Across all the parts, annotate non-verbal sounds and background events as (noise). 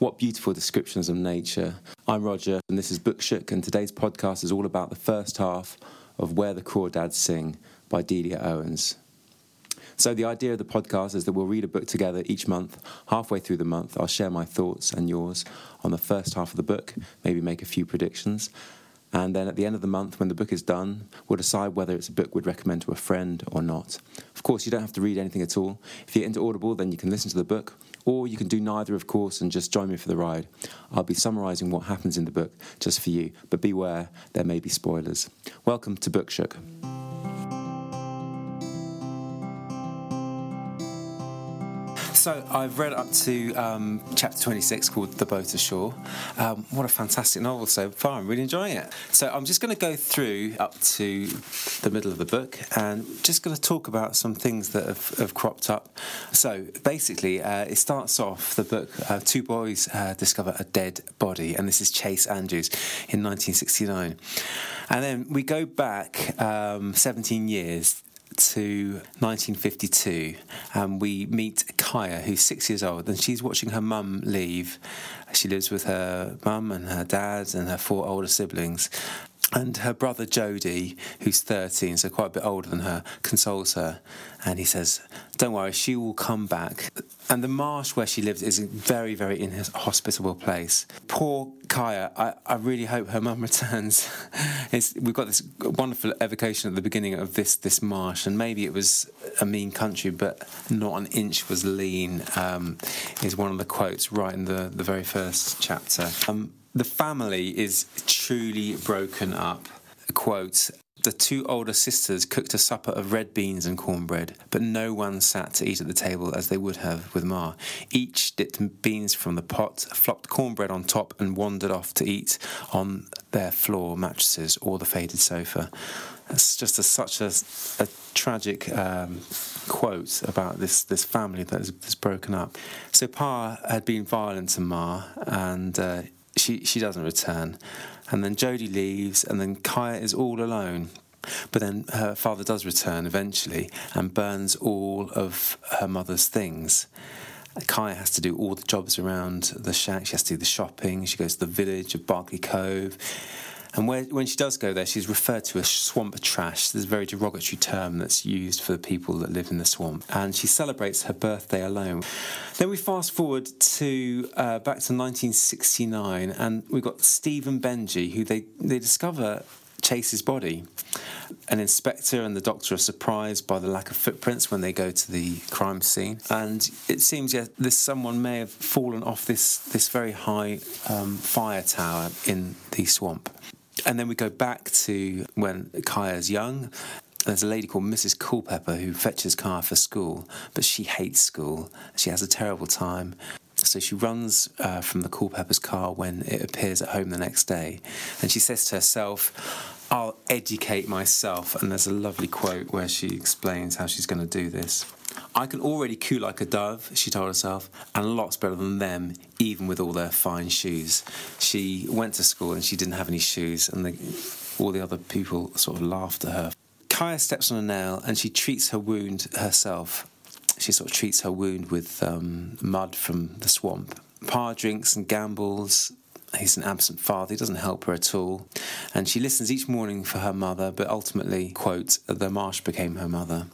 What beautiful descriptions of nature. I'm Roger, and this is Bookshook, and today's podcast is all about the first half of Where the Crawdads Sing by Delia Owens. So, the idea of the podcast is that we'll read a book together each month. Halfway through the month, I'll share my thoughts and yours on the first half of the book, maybe make a few predictions. And then at the end of the month, when the book is done, we'll decide whether it's a book we'd recommend to a friend or not. Of course, you don't have to read anything at all. If you're into Audible, then you can listen to the book, or you can do neither, of course, and just join me for the ride. I'll be summarising what happens in the book just for you, but beware, there may be spoilers. Welcome to Bookshook. So I've read up to um, chapter 26 called The Boat Ashore. Um, what a fantastic novel so far. I'm really enjoying it. So I'm just going to go through up to the middle of the book and just going to talk about some things that have, have cropped up. So basically, uh, it starts off the book, uh, two boys uh, discover a dead body, and this is Chase Andrews in 1969. And then we go back um, 17 years to 1952 and we meet Kaya, who's six years old, and she's watching her mum leave. She lives with her mum and her dad and her four older siblings. And her brother Jody, who's 13, so quite a bit older than her, consoles her. And he says, Don't worry, she will come back. And the marsh where she lives is a very, very inhospitable place. Poor Kaya, I, I really hope her mum (laughs) returns. We've got this wonderful evocation at the beginning of this, this marsh, and maybe it was a mean country, but not an inch was lean, um, is one of the quotes right in the, the very first chapter. Um, the family is truly broken up. Quote, the two older sisters cooked a supper of red beans and cornbread, but no one sat to eat at the table as they would have with Ma. Each dipped beans from the pot, flopped cornbread on top, and wandered off to eat on their floor mattresses or the faded sofa. That's just a, such a, a tragic um, quote about this, this family that is, broken up. So Pa had been violent to Ma, and uh, she she doesn't return, and then Jody leaves, and then Kaya is all alone. But then her father does return eventually and burns all of her mother's things. Kaya has to do all the jobs around the shack. She has to do the shopping. She goes to the village of Barkley Cove. And where, when she does go there, she's referred to as swamp trash. There's a very derogatory term that's used for the people that live in the swamp. And she celebrates her birthday alone. Then we fast forward to uh, back to 1969, and we've got Steve and Benji, who they, they discover Chase's body. An inspector and the doctor are surprised by the lack of footprints when they go to the crime scene, and it seems yeah, this someone may have fallen off this this very high um, fire tower in the swamp. And then we go back to when Kaya's young. There's a lady called Mrs. Culpepper who fetches Kaya for school, but she hates school. She has a terrible time. So she runs uh, from the Culpepper's car when it appears at home the next day. And she says to herself, I'll educate myself. And there's a lovely quote where she explains how she's going to do this. I can already coo like a dove, she told herself, and lots better than them, even with all their fine shoes. She went to school and she didn't have any shoes, and the, all the other people sort of laughed at her. Kaya steps on a nail and she treats her wound herself. She sort of treats her wound with um, mud from the swamp. Pa drinks and gambles. He's an absent father. He doesn't help her at all. And she listens each morning for her mother, but ultimately, quote, the marsh became her mother.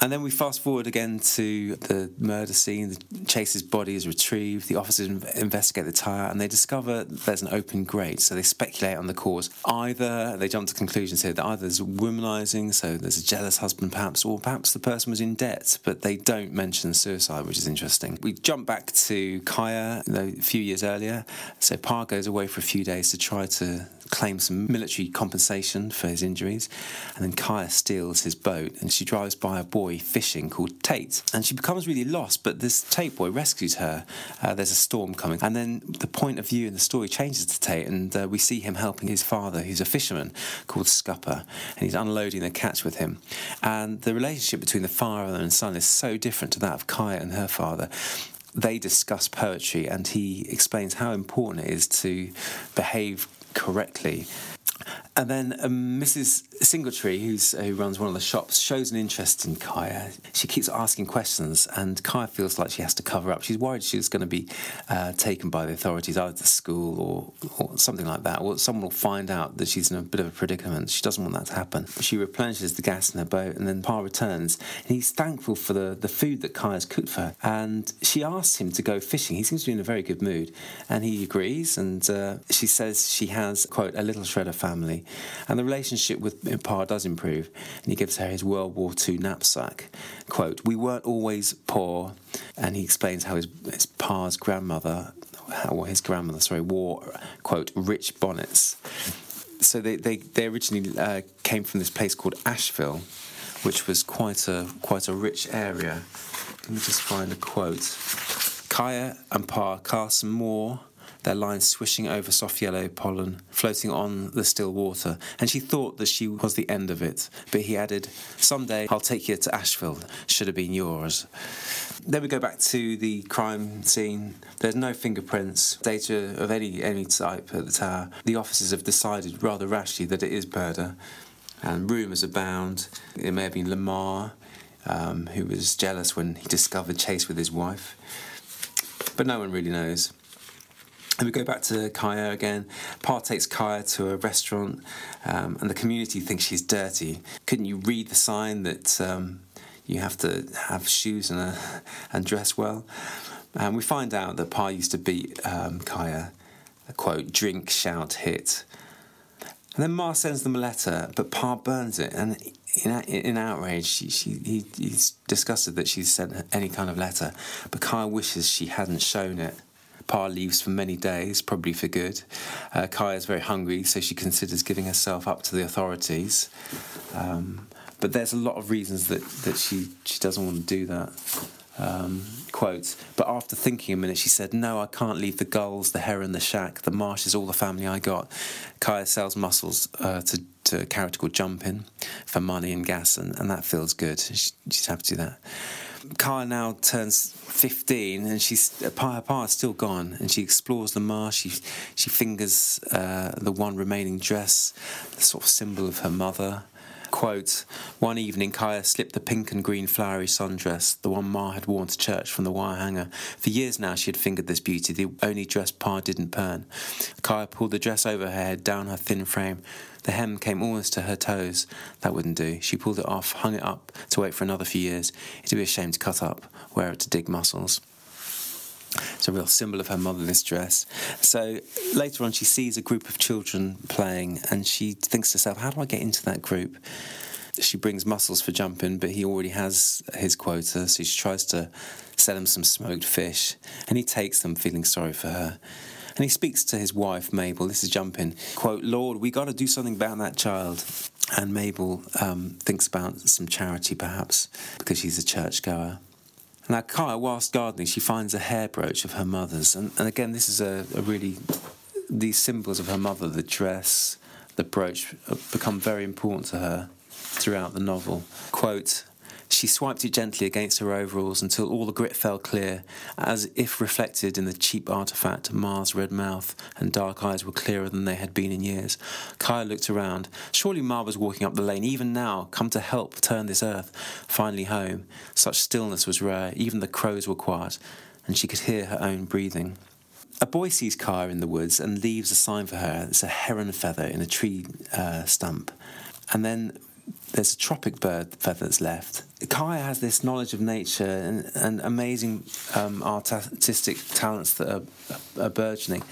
And then we fast forward again to the murder scene. Chase's body is retrieved. The officers investigate the tyre and they discover there's an open grate. So they speculate on the cause. Either they jump to conclusions here that either there's womanizing, so there's a jealous husband perhaps, or perhaps the person was in debt, but they don't mention suicide, which is interesting. We jump back to Kaya a few years earlier. So Pa goes away for a few days to try to claim some military compensation for his injuries. And then Kaya steals his boat and she drives by a boy fishing called Tate. And she becomes really lost, but this Tate boy rescues her. Uh, there's a storm coming. And then the point of view in the story changes to Tate, and uh, we see him helping his father, who's a fisherman called Scupper, and he's unloading the catch with him. And the relationship between the father and son is so different to that of Kaya and her father they discuss poetry and he explains how important it is to behave correctly. And then um, Mrs. Singletary, who's, who runs one of the shops, shows an interest in Kaya. She keeps asking questions, and Kaya feels like she has to cover up. She's worried she's going to be uh, taken by the authorities, either to school or, or something like that, or someone will find out that she's in a bit of a predicament. She doesn't want that to happen. She replenishes the gas in her boat, and then Pa returns, and he's thankful for the, the food that Kaya's cooked for her. And she asks him to go fishing. He seems to be in a very good mood, and he agrees. And uh, she says she has, quote, a little shred of family and the relationship with Pa does improve, and he gives her his World War II knapsack. Quote, We weren't always poor, and he explains how his, his Pa's grandmother, or his grandmother, sorry, wore, quote, rich bonnets. So they, they, they originally uh, came from this place called Asheville, which was quite a quite a rich area. Let me just find a quote. Kaya and Pa cast some more their lines swishing over soft yellow pollen, floating on the still water, and she thought that she was the end of it. But he added, Someday I'll take you to Asheville, should have been yours. Then we go back to the crime scene. There's no fingerprints, data of any any type at the tower. The officers have decided rather rashly that it is murder, and rumours abound. It may have been Lamar, um, who was jealous when he discovered Chase with his wife. But no one really knows. And we go back to Kaya again. Pa takes Kaya to a restaurant, um, and the community thinks she's dirty. Couldn't you read the sign that um, you have to have shoes and, a, and dress well? And we find out that Pa used to beat um, Kaya, a quote, drink, shout, hit. And then Ma sends them a letter, but Pa burns it. And in, in outrage, she, she, he, he's disgusted that she's sent any kind of letter, but Kaya wishes she hadn't shown it. Pa leaves for many days, probably for good. Uh, Kaya is very hungry, so she considers giving herself up to the authorities. Um, but there's a lot of reasons that, that she, she doesn't want to do that. Um, quote, but after thinking a minute, she said, No, I can't leave the gulls, the heron, the shack, the marsh is all the family I got. Kaya sells mussels uh, to, to a character called Jumpin for money and gas, and, and that feels good. She, she's happy to do that. Kaya now turns 15 and she's her pa is still gone and she explores the marsh she she fingers uh, the one remaining dress the sort of symbol of her mother quote one evening kaya slipped the pink and green flowery sundress the one ma had worn to church from the wire hanger for years now she had fingered this beauty the only dress pa didn't burn kaya pulled the dress over her head down her thin frame the hem came almost to her toes. That wouldn't do. She pulled it off, hung it up to wait for another few years. It'd be a shame to cut up, wear it to dig mussels. It's a real symbol of her mother, this dress. So later on, she sees a group of children playing and she thinks to herself, How do I get into that group? She brings mussels for Jumpin, but he already has his quota, so she tries to sell him some smoked fish and he takes them, feeling sorry for her. And he speaks to his wife, Mabel. This is Jumpin. Quote, Lord, we got to do something about that child. And Mabel um, thinks about some charity, perhaps, because she's a churchgoer. Now, Kaya, whilst gardening, she finds a hair brooch of her mother's. And, and again, this is a, a really, these symbols of her mother, the dress, the brooch, become very important to her throughout the novel. Quote, she swiped it gently against her overalls until all the grit fell clear, as if reflected in the cheap artifact. Ma's red mouth and dark eyes were clearer than they had been in years. Kaya looked around. Surely Ma was walking up the lane, even now, come to help turn this earth finally home. Such stillness was rare, even the crows were quiet, and she could hear her own breathing. A boy sees Kaya in the woods and leaves a sign for her. It's a heron feather in a tree uh, stump. And then there's a tropic bird feather that's left. Kaya has this knowledge of nature and, and amazing um, artistic talents that are, are burgeoning.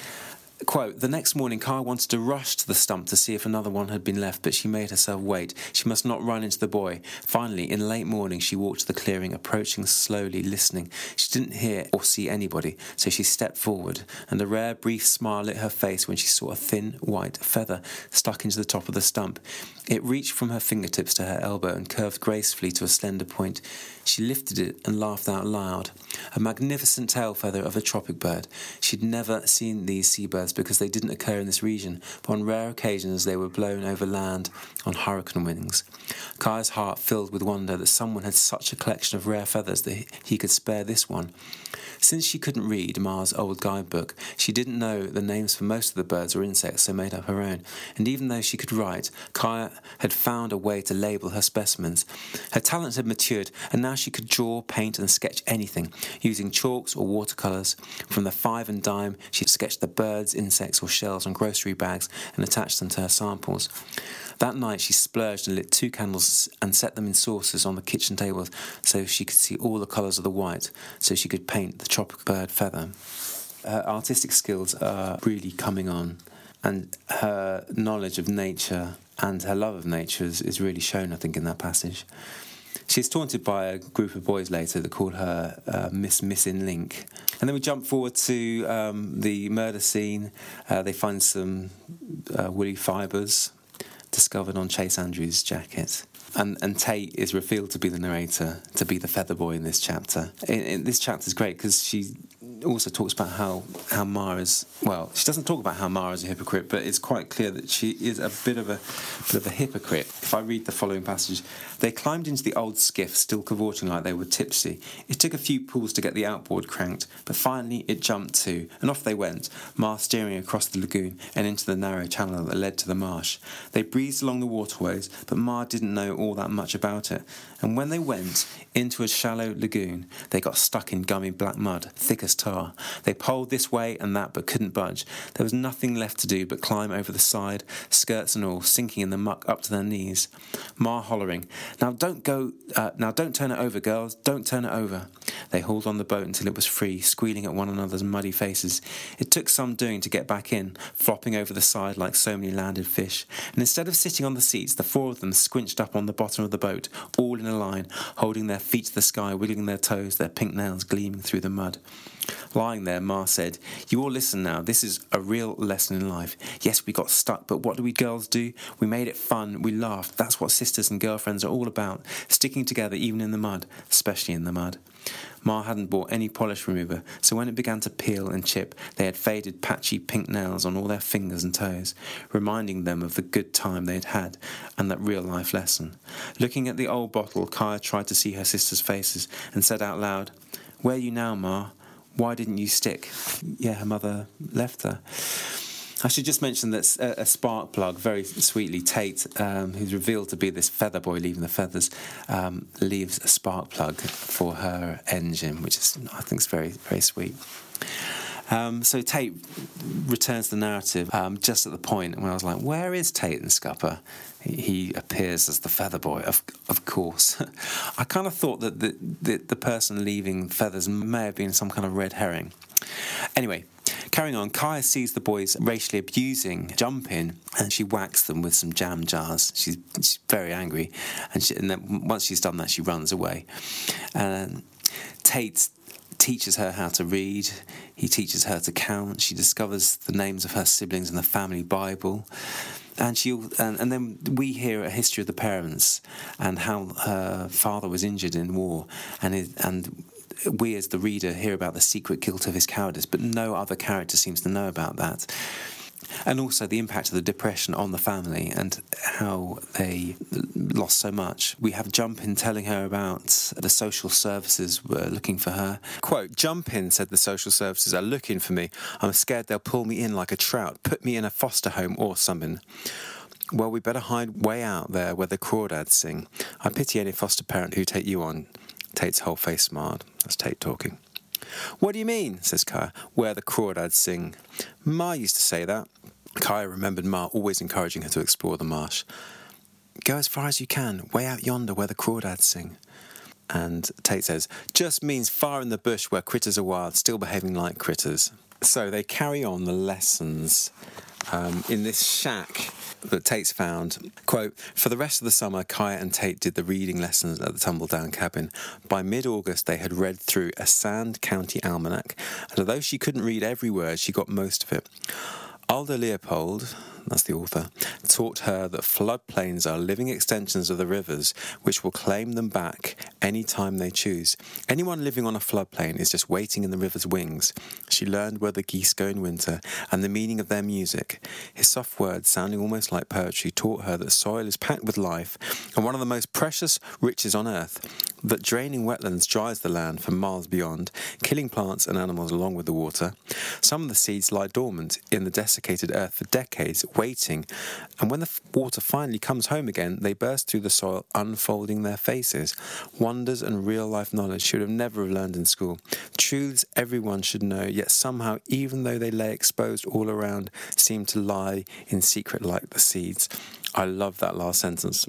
Quote, the next morning, Kaya wanted to rush to the stump to see if another one had been left, but she made herself wait. She must not run into the boy. Finally, in late morning, she walked to the clearing, approaching slowly, listening. She didn't hear or see anybody, so she stepped forward, and a rare, brief smile lit her face when she saw a thin, white feather stuck into the top of the stump. It reached from her fingertips to her elbow and curved gracefully to a slender point. She lifted it and laughed out loud. A magnificent tail feather of a tropic bird. She'd never seen these seabirds because they didn't occur in this region, but on rare occasions they were blown over land on hurricane wings. Kaya's heart filled with wonder that someone had such a collection of rare feathers that he could spare this one. Since she couldn't read Ma's old guidebook, she didn't know the names for most of the birds or insects, so made up her own. And even though she could write, Kaya had found a way to label her specimens. Her talent had matured, and now she could draw, paint, and sketch anything, using chalks or watercolours. From the five and dime, she sketched the birds, insects, or shells on grocery bags and attached them to her samples. That night, she splurged and lit two candles and set them in saucers on the kitchen table so she could see all the colours of the white, so she could paint the tropical bird feather. Her artistic skills are really coming on, and her knowledge of nature and her love of nature is, is really shown, I think, in that passage. She's taunted by a group of boys later that call her uh, Miss Missing Link. And then we jump forward to um, the murder scene. Uh, they find some uh, woolly fibres discovered on Chase Andrews' jacket. And, and Tate is revealed to be the narrator, to be the feather boy in this chapter. In, in this chapter is great because she also talks about how how Mara's well, she doesn't talk about how Mara's a hypocrite, but it's quite clear that she is a bit of a bit of a hypocrite. If I read the following passage, they climbed into the old skiff, still cavorting like they were tipsy. It took a few pulls to get the outboard cranked, but finally it jumped to, and off they went, Ma steering across the lagoon and into the narrow channel that led to the marsh. They breezed along the waterways, but Ma didn't know all that much about it, and when they went into a shallow lagoon, they got stuck in gummy black mud, thick as tar car. They poled this way and that but couldn't budge. There was nothing left to do but climb over the side, skirts and all, sinking in the muck up to their knees. Ma hollering, Now don't go, uh, now don't turn it over, girls, don't turn it over. They hauled on the boat until it was free, squealing at one another's muddy faces. It took some doing to get back in, flopping over the side like so many landed fish. And instead of sitting on the seats, the four of them squinched up on the bottom of the boat, all in a line, holding their feet to the sky, wiggling their toes, their pink nails gleaming through the mud. Lying there, Ma said, You all listen now. This is a real lesson in life. Yes, we got stuck, but what do we girls do? We made it fun. We laughed. That's what sisters and girlfriends are all about. Sticking together even in the mud, especially in the mud. Ma hadn't bought any polish remover, so when it began to peel and chip, they had faded, patchy pink nails on all their fingers and toes, reminding them of the good time they had had and that real life lesson. Looking at the old bottle, Kaya tried to see her sisters' faces and said out loud, Where you now, Ma? Why didn't you stick? Yeah, her mother left her. I should just mention that a, spark plug, very sweetly, Tate, um, who's revealed to be this feather boy leaving the feathers, um, leaves a spark plug for her engine, which is I think is very very sweet. Um, so Tate returns the narrative um, just at the point when I was like, "Where is Tate and Scupper?" He, he appears as the feather boy, of of course. (laughs) I kind of thought that the, the the person leaving feathers may have been some kind of red herring. Anyway, Carrying on, Kaya sees the boys racially abusing Jumpin and she whacks them with some jam jars. She's, she's very angry, and, she, and then once she's done that, she runs away. And Tate teaches her how to read, he teaches her to count, she discovers the names of her siblings in the family Bible. And she and, and then we hear a history of the parents and how her father was injured in war, and it, and we as the reader hear about the secret guilt of his cowardice, but no other character seems to know about that and also the impact of the depression on the family and how they lost so much. We have Jumpin telling her about the social services were looking for her. Quote, Jumpin said the social services are looking for me. I'm scared they'll pull me in like a trout, put me in a foster home or something. Well, we better hide way out there where the crawdads sing. I pity any foster parent who take you on. Tate's whole face smiled. That's Tate talking. What do you mean? says Kaya. Where the crawdads sing. Ma used to say that. Kaya remembered Ma always encouraging her to explore the marsh. Go as far as you can, way out yonder where the crawdads sing. And Tate says, just means far in the bush where critters are wild, still behaving like critters. So they carry on the lessons um, in this shack that Tate's found. Quote, for the rest of the summer, Kaya and Tate did the reading lessons at the Tumbledown cabin. By mid August, they had read through a Sand County almanac, and although she couldn't read every word, she got most of it. Aldo Leopold, that's the author, taught her that floodplains are living extensions of the rivers which will claim them back any time they choose. Anyone living on a floodplain is just waiting in the river's wings. She learned where the geese go in winter and the meaning of their music. His soft words, sounding almost like poetry, taught her that soil is packed with life and one of the most precious riches on earth. that draining wetlands dries the land for miles beyond, killing plants and animals along with the water. Some of the seeds lie dormant in the desiccated earth for decades, waiting, and when the water finally comes home again, they burst through the soil, unfolding their faces. Wonders and real life knowledge should have never have learned in school. Truths everyone should know, yet somehow, even though they lay exposed all around, seem to lie in secret like the seeds. I love that last sentence.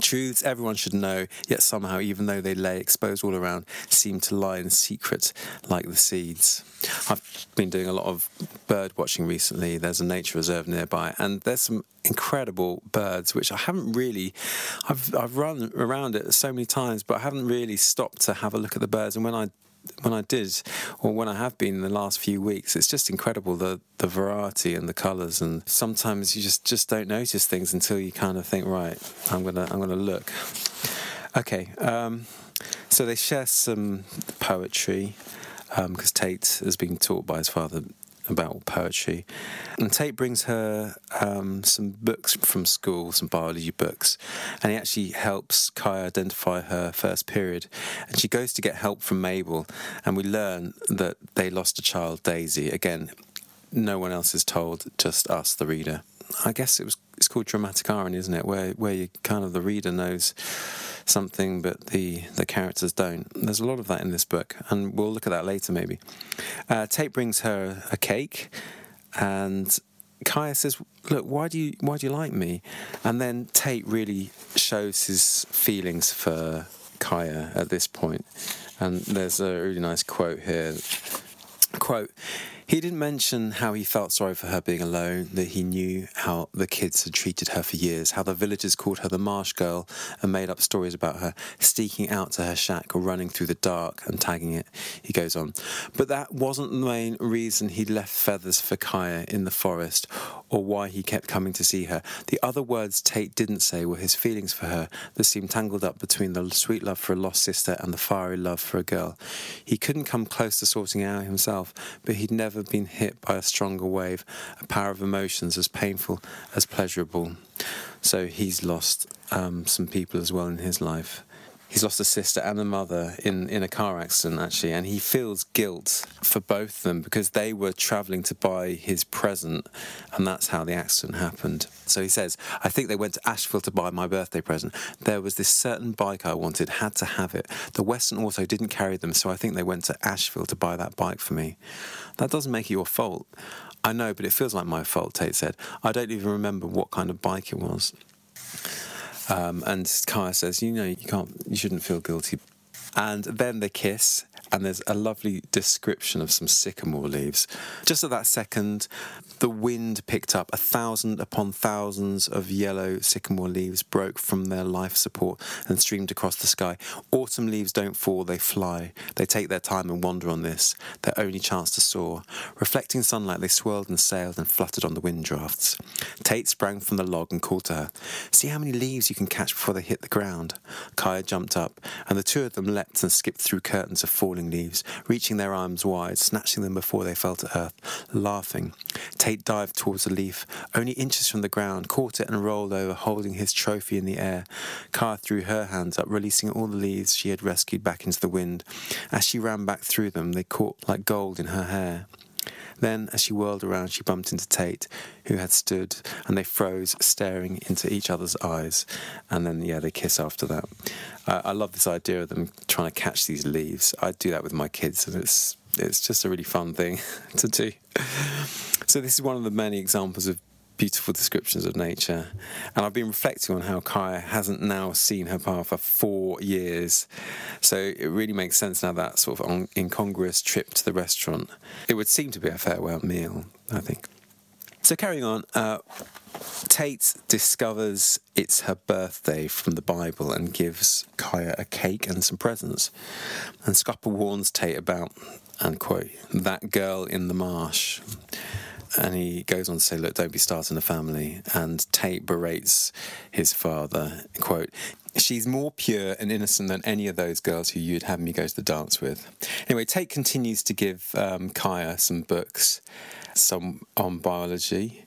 Truths everyone should know, yet somehow, even though they lay exposed all around, seem to lie in secret like the seeds. I've been doing a lot of bird watching recently. There's a nature reserve nearby, and there's some incredible birds which I haven't really. I've I've run around it so many times, but I haven't really stopped to have a look at the birds. And when I when I did, or when I have been in the last few weeks, it's just incredible the the variety and the colours. And sometimes you just just don't notice things until you kind of think, right, I'm gonna I'm gonna look. Okay, um, so they share some poetry because um, Tate has been taught by his father about poetry. And Tate brings her um, some books from school, some biology books, and he actually helps Kaya identify her first period. And she goes to get help from Mabel, and we learn that they lost a child, Daisy. Again, no one else is told, just us, the reader. I guess it was it's called dramatic irony, isn't it? Where where you kind of the reader knows something, but the the characters don't. There's a lot of that in this book, and we'll look at that later, maybe. Uh, Tate brings her a cake, and Kaya says, "Look, why do you why do you like me?" And then Tate really shows his feelings for Kaya at this point. point, and there's a really nice quote here. Quote. He didn't mention how he felt sorry for her being alone, that he knew how the kids had treated her for years, how the villagers called her the marsh girl and made up stories about her, sneaking out to her shack or running through the dark and tagging it. He goes on. But that wasn't the main reason he left feathers for Kaya in the forest or why he kept coming to see her. The other words Tate didn't say were his feelings for her that seemed tangled up between the sweet love for a lost sister and the fiery love for a girl. He couldn't come close to sorting out himself, but he'd never been hit by a stronger wave, a power of emotions as painful as pleasurable. So he's lost um, some people as well in his life he's lost a sister and a mother in, in a car accident actually and he feels guilt for both of them because they were traveling to buy his present and that's how the accident happened. So he says i think they went to asheville to buy my birthday present. There was this certain bike i wanted had to have it. The western auto didn't carry them so i think they went to asheville to buy that bike for me. That doesn't make it your fault. I know but it feels like my fault tate said. I don't even remember what kind of bike it was um, and Kaya says, "You know, you can't, you shouldn't feel guilty." And then the kiss, and there's a lovely description of some sycamore leaves. Just at that second, the wind picked up. A thousand upon thousands of yellow sycamore leaves broke from their life support and streamed across the sky. Autumn leaves don't fall, they fly. They take their time and wander on this, their only chance to soar. Reflecting sunlight, they swirled and sailed and fluttered on the wind drafts. Tate sprang from the log and called to her, See how many leaves you can catch before they hit the ground. Kaya jumped up, and the two of them leapt and skipped through curtains of falling leaves, reaching their arms wide, snatching them before they fell to earth, laughing. Tate dived towards a leaf, only inches from the ground, caught it and rolled over, holding his trophy in the air. Kaya threw her hands up, releasing all the leaves she had rescued back into the wind. As she ran back through them, they caught like gold in her hair. Then, as she whirled around, she bumped into Tate, who had stood, and they froze, staring into each other's eyes. And then, yeah, they kiss after that. Uh, I love this idea of them trying to catch these leaves. I do that with my kids, and it's it's just a really fun thing (laughs) to do. So this is one of the many examples of beautiful descriptions of nature. And I've been reflecting on how Kaya hasn't now seen her pa for four years. So it really makes sense now that sort of incongruous trip to the restaurant. It would seem to be a farewell meal, I think. So carrying on, uh, Tate discovers it's her birthday from the Bible and gives Kaya a cake and some presents. And Scupper warns Tate about, and quote, that girl in the marsh and he goes on to say, "Look, don't be starting a family." And Tate berates his father, "quote She's more pure and innocent than any of those girls who you'd have me go to the dance with." Anyway, Tate continues to give um, Kaya some books, some on biology.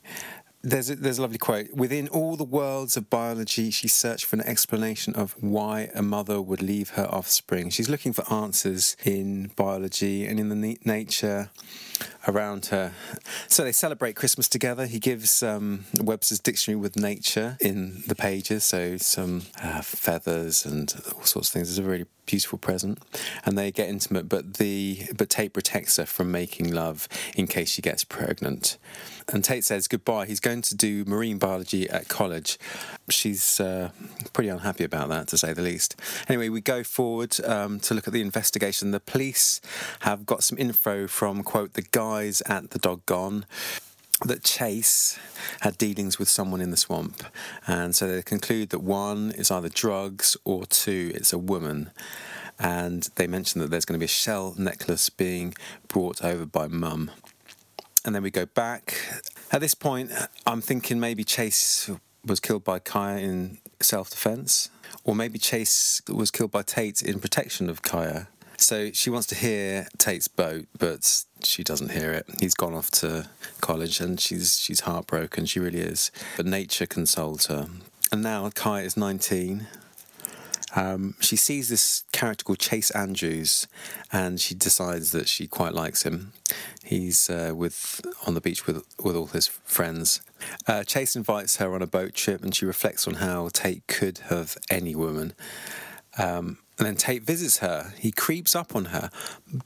there's a, there's a lovely quote. Within all the worlds of biology, she searched for an explanation of why a mother would leave her offspring. She's looking for answers in biology and in the nature around her. So they celebrate Christmas together. He gives um, Webster's Dictionary with nature in the pages, so some uh, feathers and all sorts of things. It's a really beautiful present, and they get intimate. But the but Tate protects her from making love in case she gets pregnant. And Tate says goodbye. He's going to do marine biology at college. She's uh, pretty unhappy about that, to say the least. Anyway, we go forward um, to look at the investigation. The police have got some info from quote the guys at the Dog Gone that Chase had dealings with someone in the swamp, and so they conclude that one is either drugs or two, it's a woman. And they mention that there's going to be a shell necklace being brought over by Mum. And then we go back. At this point, I'm thinking maybe Chase was killed by Kaya in self defense, or maybe Chase was killed by Tate in protection of Kaya. So she wants to hear Tate's boat, but she doesn't hear it. He's gone off to college, and she's she's heartbroken. She really is. But nature consoles her. And now Kai is 19. Um, she sees this character called Chase Andrews, and she decides that she quite likes him. He's uh, with on the beach with with all his friends. Uh, Chase invites her on a boat trip, and she reflects on how Tate could have any woman. Um, and then Tate visits her. He creeps up on her,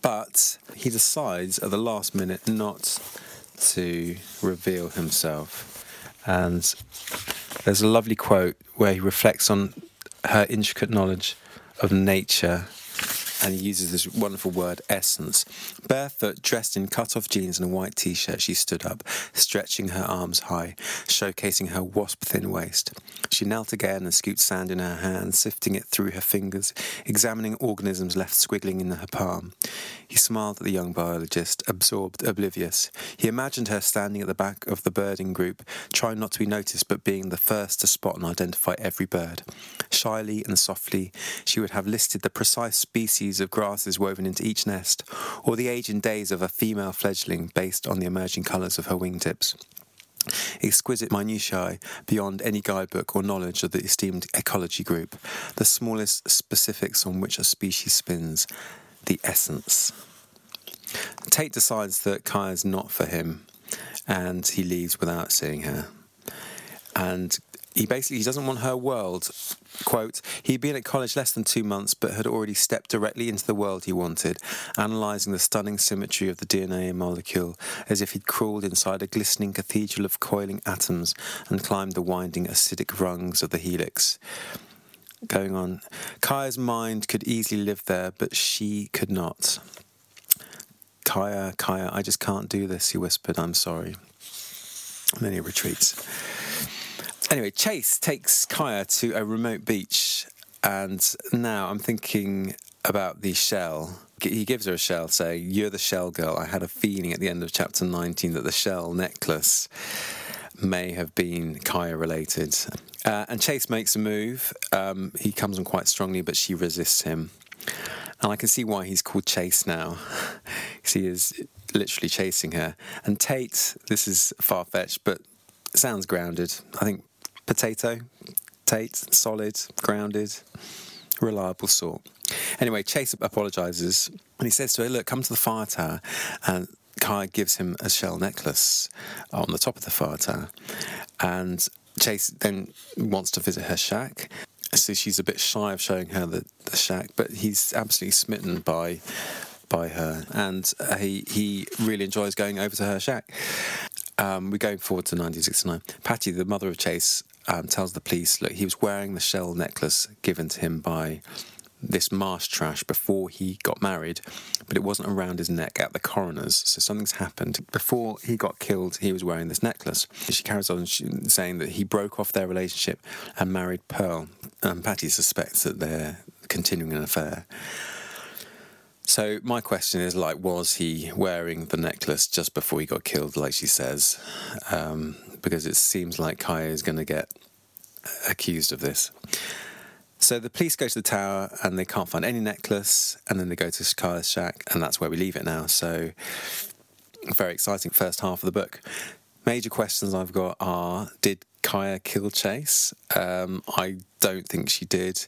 but he decides at the last minute not to reveal himself. And there's a lovely quote where he reflects on her intricate knowledge of nature and he uses this wonderful word essence. Barefoot, dressed in cut off jeans and a white t shirt, she stood up, stretching her arms high, showcasing her wasp thin waist. She knelt again and scooped sand in her hand, sifting it through her fingers, examining organisms left squiggling in her palm. He smiled at the young biologist, absorbed, oblivious. He imagined her standing at the back of the birding group, trying not to be noticed but being the first to spot and identify every bird. Shyly and softly, she would have listed the precise species of grasses woven into each nest, or the age and days of a female fledgling based on the emerging colours of her wingtips exquisite minutiae beyond any guidebook or knowledge of the esteemed ecology group, the smallest specifics on which a species spins, the essence. Tate decides that Kaya's not for him, and he leaves without seeing her. And he basically he doesn't want her world. Quote, he'd been at college less than two months, but had already stepped directly into the world he wanted, analysing the stunning symmetry of the DNA molecule as if he'd crawled inside a glistening cathedral of coiling atoms and climbed the winding acidic rungs of the helix. Going on, Kaya's mind could easily live there, but she could not. Kaya, Kaya, I just can't do this, he whispered. I'm sorry. And then he retreats. Anyway, Chase takes Kaya to a remote beach, and now I'm thinking about the shell. He gives her a shell, saying, You're the shell girl. I had a feeling at the end of chapter 19 that the shell necklace may have been Kaya related. Uh, and Chase makes a move. Um, he comes on quite strongly, but she resists him. And I can see why he's called Chase now, (laughs) because he is literally chasing her. And Tate, this is far fetched, but sounds grounded. I think potato, Tate, solid, grounded, reliable sort. Anyway, Chase apologises and he says to her, Look, come to the fire tower. And Kai gives him a shell necklace on the top of the fire tower. And Chase then wants to visit her shack. So she's a bit shy of showing her the, the shack, but he's absolutely smitten by by her, and uh, he he really enjoys going over to her shack. Um, we're going forward to 1969. Patty, the mother of Chase, um, tells the police, look, he was wearing the shell necklace given to him by this marsh trash before he got married, but it wasn't around his neck at the coroner's. So something's happened. Before he got killed, he was wearing this necklace. She carries on saying that he broke off their relationship and married Pearl. And Patty suspects that they're continuing an affair. So my question is like, was he wearing the necklace just before he got killed, like she says? Um, because it seems like Kaya is going to get accused of this. So the police go to the tower and they can't find any necklace, and then they go to Kaya's shack, and that's where we leave it now. So very exciting first half of the book. Major questions I've got are Did Kaya kill Chase? Um, I don't think she did.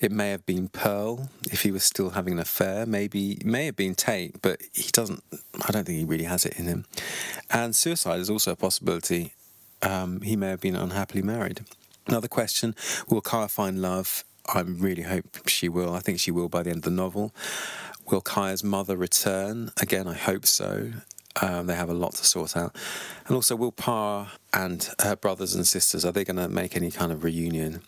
It may have been Pearl if he was still having an affair. Maybe may have been Tate, but he doesn't. I don't think he really has it in him. And suicide is also a possibility. Um, he may have been unhappily married. Another question: Will Kaya find love? I really hope she will. I think she will by the end of the novel. Will Kaya's mother return? Again, I hope so. Um, they have a lot to sort out. And also, will Pa and her brothers and sisters, are they going to make any kind of reunion?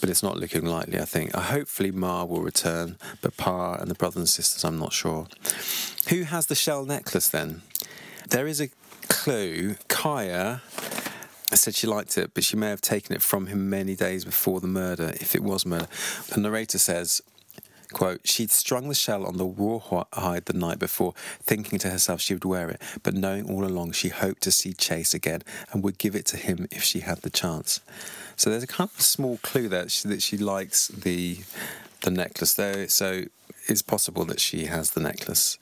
But it's not looking likely, I think. Uh, hopefully, Ma will return, but Pa and the brothers and sisters, I'm not sure. Who has the shell necklace then? There is a clue. Kaya said she liked it, but she may have taken it from him many days before the murder, if it was murder. The narrator says, Quote, she'd strung the shell on the rawhide the night before, thinking to herself she would wear it, but knowing all along she hoped to see Chase again and would give it to him if she had the chance. So there's a kind of small clue there that she, that she likes the the necklace, though. So it's possible that she has the necklace.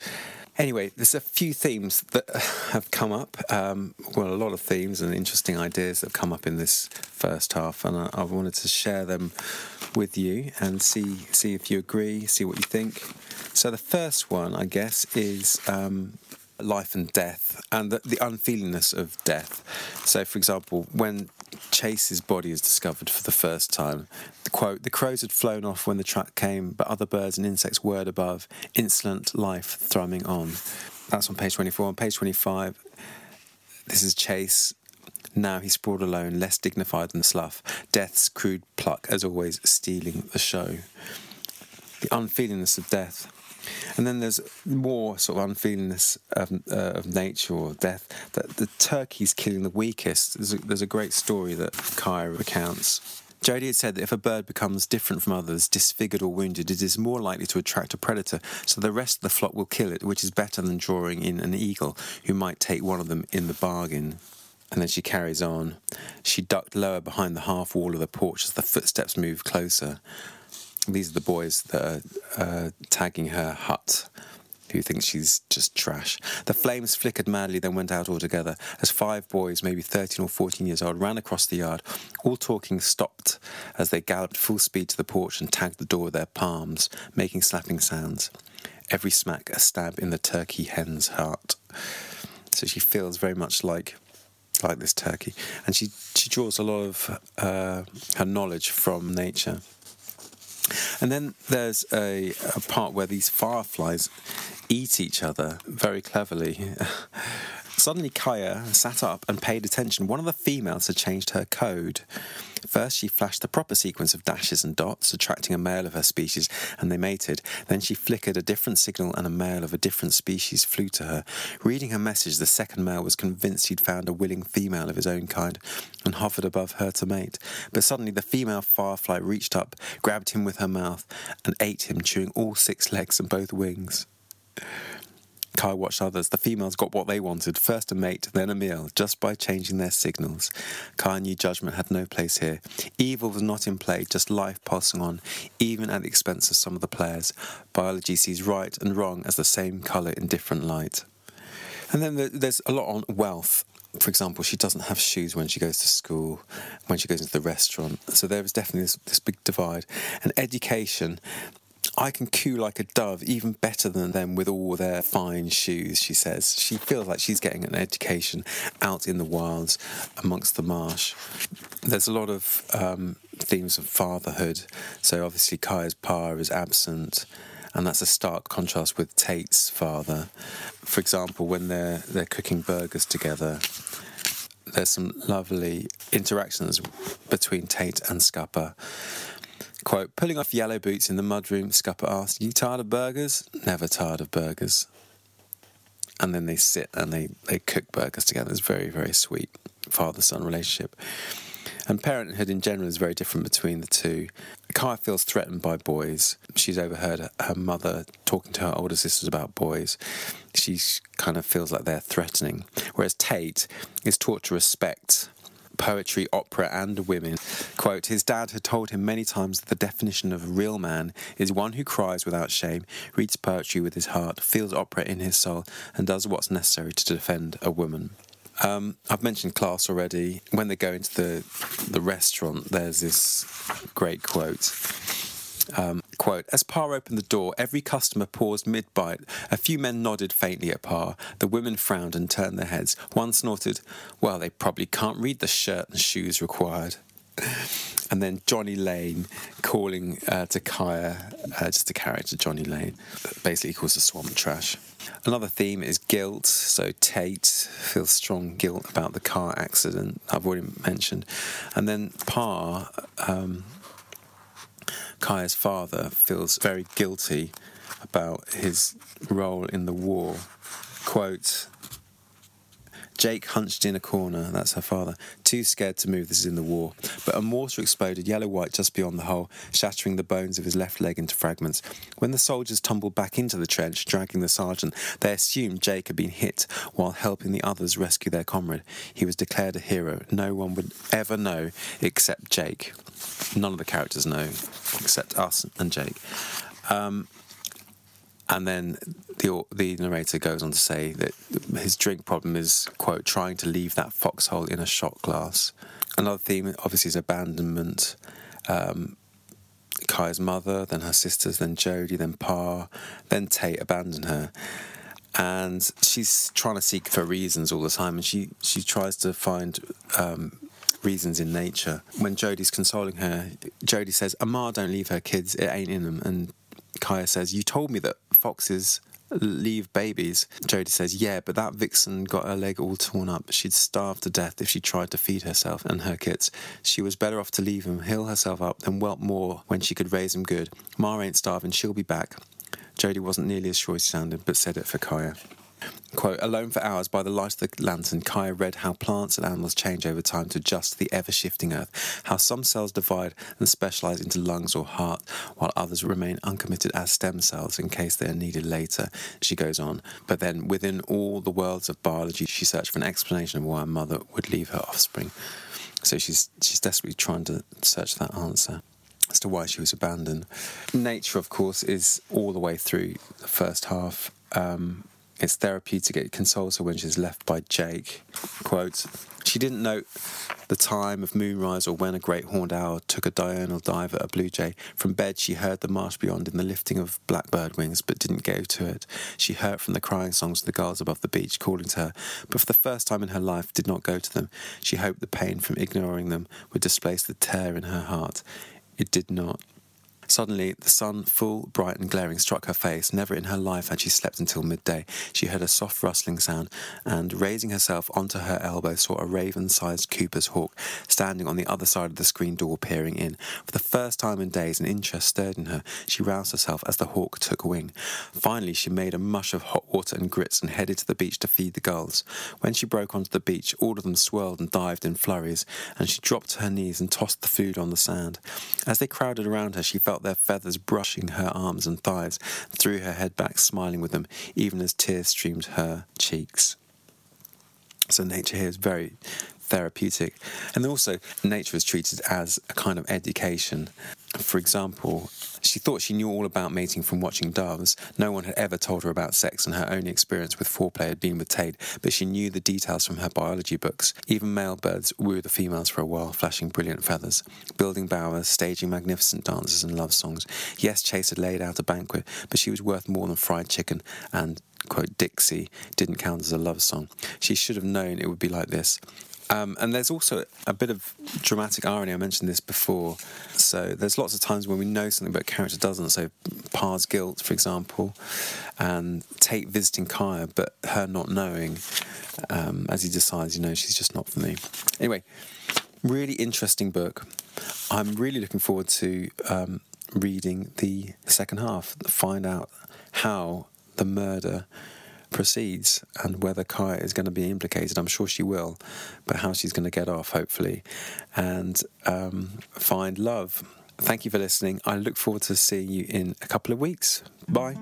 Anyway, there's a few themes that have come up. Um, well, a lot of themes and interesting ideas that have come up in this first half, and I, I wanted to share them with you and see see if you agree, see what you think. So the first one, I guess, is um, life and death and the, the unfeelingness of death. So, for example, when Chase's body is discovered for the first time. The quote, the crows had flown off when the truck came, but other birds and insects whirred above, insolent life thrumming on. That's on page 24. On page 25, this is Chase. Now he sprawled alone, less dignified than Slough. Death's crude pluck, as always, stealing the show. The unfeelingness of death. And then there's more sort of unfeelingness of, uh, of nature or death. That the turkey's killing the weakest. There's a, there's a great story that Kaya recounts. Jodie had said that if a bird becomes different from others, disfigured or wounded, it is more likely to attract a predator, so the rest of the flock will kill it, which is better than drawing in an eagle who might take one of them in the bargain. And then she carries on. She ducked lower behind the half wall of the porch as the footsteps moved closer these are the boys that are uh, tagging her hut who thinks she's just trash. The flames flickered madly, then went out altogether, as five boys, maybe 13 or 14 years old, ran across the yard. All talking stopped as they galloped full speed to the porch and tagged the door with their palms, making slapping sounds. Every smack a stab in the turkey hen's heart. So she feels very much like like this turkey, and she she draws a lot of uh, her knowledge from nature. And then there's a, a part where these fireflies eat each other very cleverly. (laughs) Suddenly, Kaya sat up and paid attention. One of the females had changed her code. First, she flashed the proper sequence of dashes and dots, attracting a male of her species, and they mated. Then she flickered a different signal, and a male of a different species flew to her. Reading her message, the second male was convinced he'd found a willing female of his own kind and hovered above her to mate. But suddenly, the female firefly reached up, grabbed him with her mouth, and ate him, chewing all six legs and both wings. Kai watched others. The females got what they wanted first a mate, then a meal, just by changing their signals. Kai knew judgment had no place here. Evil was not in play, just life passing on, even at the expense of some of the players. Biology sees right and wrong as the same colour in different light. And then there's a lot on wealth for example, she doesn't have shoes when she goes to school, when she goes into the restaurant. So there is definitely this, this big divide. And education, I can coo like a dove even better than them with all their fine shoes, she says. She feels like she's getting an education out in the wilds amongst the marsh. There's a lot of um, themes of fatherhood. So obviously, Kaya's pa is absent. And that's a stark contrast with Tate's father. For example, when they're they're cooking burgers together, there's some lovely interactions between Tate and Scupper Quote, pulling off yellow boots in the mudroom, Scupper asked, You tired of burgers? Never tired of burgers. And then they sit and they, they cook burgers together. It's very, very sweet father son relationship. And parenthood in general is very different between the two. Kaya feels threatened by boys. She's overheard her mother talking to her older sisters about boys. She kind of feels like they're threatening. Whereas Tate is taught to respect poetry, opera, and women. Quote, his dad had told him many times that the definition of a real man is one who cries without shame, reads poetry with his heart, feels opera in his soul, and does what's necessary to defend a woman. Um, I've mentioned class already. When they go into the the restaurant, there's this great quote. Um, quote, as Pa opened the door, every customer paused mid bite. A few men nodded faintly at Pa. The women frowned and turned their heads. One snorted, Well, they probably can't read the shirt and shoes required. And then Johnny Lane calling uh, to Kaya, uh, just a character, Johnny Lane, basically calls the swamp trash. Another theme is guilt. So Tate feels strong guilt about the car accident I've already mentioned. And then Pa, um, Kya's father, feels very guilty about his role in the war. Quote, Jake hunched in a corner, that's her father, too scared to move, this is in the war. But a mortar exploded yellow white just beyond the hole, shattering the bones of his left leg into fragments. When the soldiers tumbled back into the trench, dragging the sergeant, they assumed Jake had been hit while helping the others rescue their comrade. He was declared a hero. No one would ever know except Jake. None of the characters know except us and Jake. Um, and then the the narrator goes on to say that his drink problem is quote trying to leave that foxhole in a shot glass. Another theme obviously is abandonment. Um, Kya's mother, then her sisters, then Jodie, then Pa, then Tate abandon her. And she's trying to seek for reasons all the time, and she, she tries to find um, reasons in nature. When Jodie's consoling her, Jodie says, Amar don't leave her kids, it ain't in them. And Kya says, You told me that foxes leave babies. Jodie says, Yeah, but that vixen got her leg all torn up. She'd starve to death if she tried to feed herself and her kids. She was better off to leave him, heal herself up, than whelp more when she could raise him good. Ma ain't starving, she'll be back. Jodie wasn't nearly as sure as she sounded, but said it for Kya. Quote, alone for hours by the light of the lantern, Kya read how plants and animals change over time to adjust to the ever shifting earth, how some cells divide and specialize into lungs or heart, while others remain uncommitted as stem cells in case they are needed later. She goes on, but then within all the worlds of biology, she searched for an explanation of why a mother would leave her offspring. So she's she's desperately trying to search that answer as to why she was abandoned. Nature, of course, is all the way through the first half. Um, it's therapeutic. It consoles her when she's left by Jake. Quote, she didn't note the time of moonrise or when a great horned owl took a diurnal dive at a blue jay. From bed, she heard the marsh beyond in the lifting of blackbird wings, but didn't go to it. She heard from the crying songs of the gulls above the beach calling to her, but for the first time in her life did not go to them. She hoped the pain from ignoring them would displace the tear in her heart. It did not. Suddenly, the sun, full, bright, and glaring, struck her face. Never in her life had she slept until midday. She heard a soft rustling sound, and raising herself onto her elbow, saw a raven sized Cooper's hawk standing on the other side of the screen door, peering in. For the first time in days, an interest stirred in her. She roused herself as the hawk took wing. Finally, she made a mush of hot water and grits and headed to the beach to feed the gulls. When she broke onto the beach, all of them swirled and dived in flurries, and she dropped to her knees and tossed the food on the sand. As they crowded around her, she felt felt their feathers brushing her arms and thighs, threw her head back, smiling with them, even as tears streamed her cheeks. So nature here is very therapeutic. And also, nature is treated as a kind of education. For example, she thought she knew all about mating from watching doves. No one had ever told her about sex, and her only experience with foreplay had been with Tate, but she knew the details from her biology books. Even male birds woo the females for a while, flashing brilliant feathers, building bowers, staging magnificent dances and love songs. Yes, Chase had laid out a banquet, but she was worth more than fried chicken, and quote, Dixie didn't count as a love song. She should have known it would be like this. Um, and there's also a bit of dramatic irony. I mentioned this before. So there's lots of times when we know something but a character doesn't. So Pa's guilt, for example, and Tate visiting Kya but her not knowing um, as he decides, you know, she's just not for me. Anyway, really interesting book. I'm really looking forward to um, reading the second half, find out how the murder proceeds and whether Kya is going to be implicated. I'm sure she will, but how she's going to get off, hopefully, and um, find love. Thank you for listening. I look forward to seeing you in a couple of weeks. Bye.